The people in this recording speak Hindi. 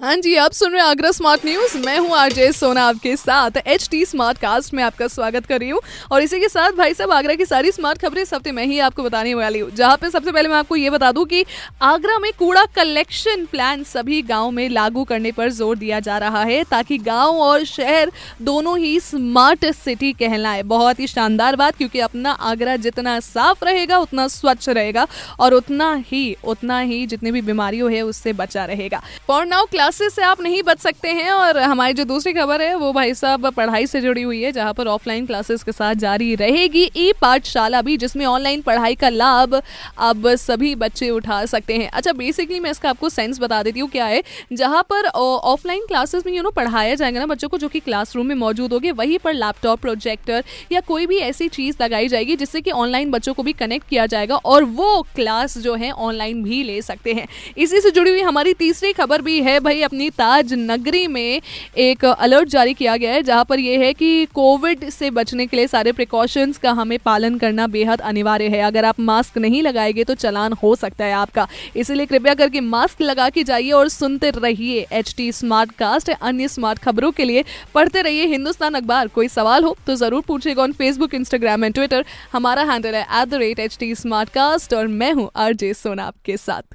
हाँ जी, आप सुन रहे हैं आगरा स्मार्ट न्यूज़ मैं हूँ आरजे सोना आपके साथ। एच टी स्मार्ट कास्ट में आपका स्वागत कर रही हूँ। और इसी के साथ भाई साहब, आगरा की सारी स्मार्ट खबरें इस हफ़्ते मैं ही आपको बताने वाली हूँ। जहाँ पे सबसे पहले मैं आपको ये बता दूँ कि आगरा में कूड़ा कलेक्शन प्लान सभी गाँव में लागू करने पर ज़ोर दिया जा रहा है, ताकि गाँव और शहर दोनों ही स्मार्ट सिटी कहलाए। बहुत ही शानदार बात, क्योंकि अपना आगरा जितना साफ़ रहेगा, उतना स्वच्छ रहेगा, और उतना ही उतना ही जितनी भी बीमारियों है, उससे बचा रहेगा। फॉर नाउ क्लास क्लासेस से आप नहीं बच सकते हैं और हमारी जो दूसरी खबर है, वो भाई साहब पढ़ाई से जुड़ी हुई है, जहाँ पर ऑफलाइन क्लासेस के साथ जारी रहेगी ई पाठशाला भी, जिसमें ऑनलाइन पढ़ाई का लाभ अब सभी बच्चे उठा सकते हैं। अच्छा बेसिकली मैं इसका आपको सेंस बता देती हूँ क्या है, जहाँ पर ऑफलाइन क्लासेस में यू नो पढ़ाया जाएगा ना बच्चों को, जो कि क्लासरूम में मौजूद होगी, वहीं पर लैपटॉप प्रोजेक्टर या कोई भी ऐसी चीज़ लगाई जाएगी, जिससे कि ऑनलाइन बच्चों को भी कनेक्ट किया जाएगा और वो क्लास जो है ऑनलाइन भी ले सकते हैं। इसी से जुड़ी हुई हमारी तीसरी खबर भी है भाई अपनी ताज नगरी में एक अलर्ट जारी किया गया है, जहाँ पर यह है कि कोविड से बचने के लिए सारे प्रिकॉशंस का हमें पालन करना बेहद अनिवार्य है। अगर आप मास्क नहीं लगाएँगे तो चलान हो सकता है आपका। इसीलिए कृपया करके मास्क लगा के जाइए और सुनते रहिए एच टी स्मार्ट कास्ट अन्य स्मार्ट खबरों के लिए पढ़ते रहिए हिंदुस्तान अखबार। कोई सवाल हो तो ज़रूर पूछेगा on Facebook Instagram and Twitter हमारा हैंडल है at the rate H T smart cast और मैं हूँ आरजे सोना आपके साथ।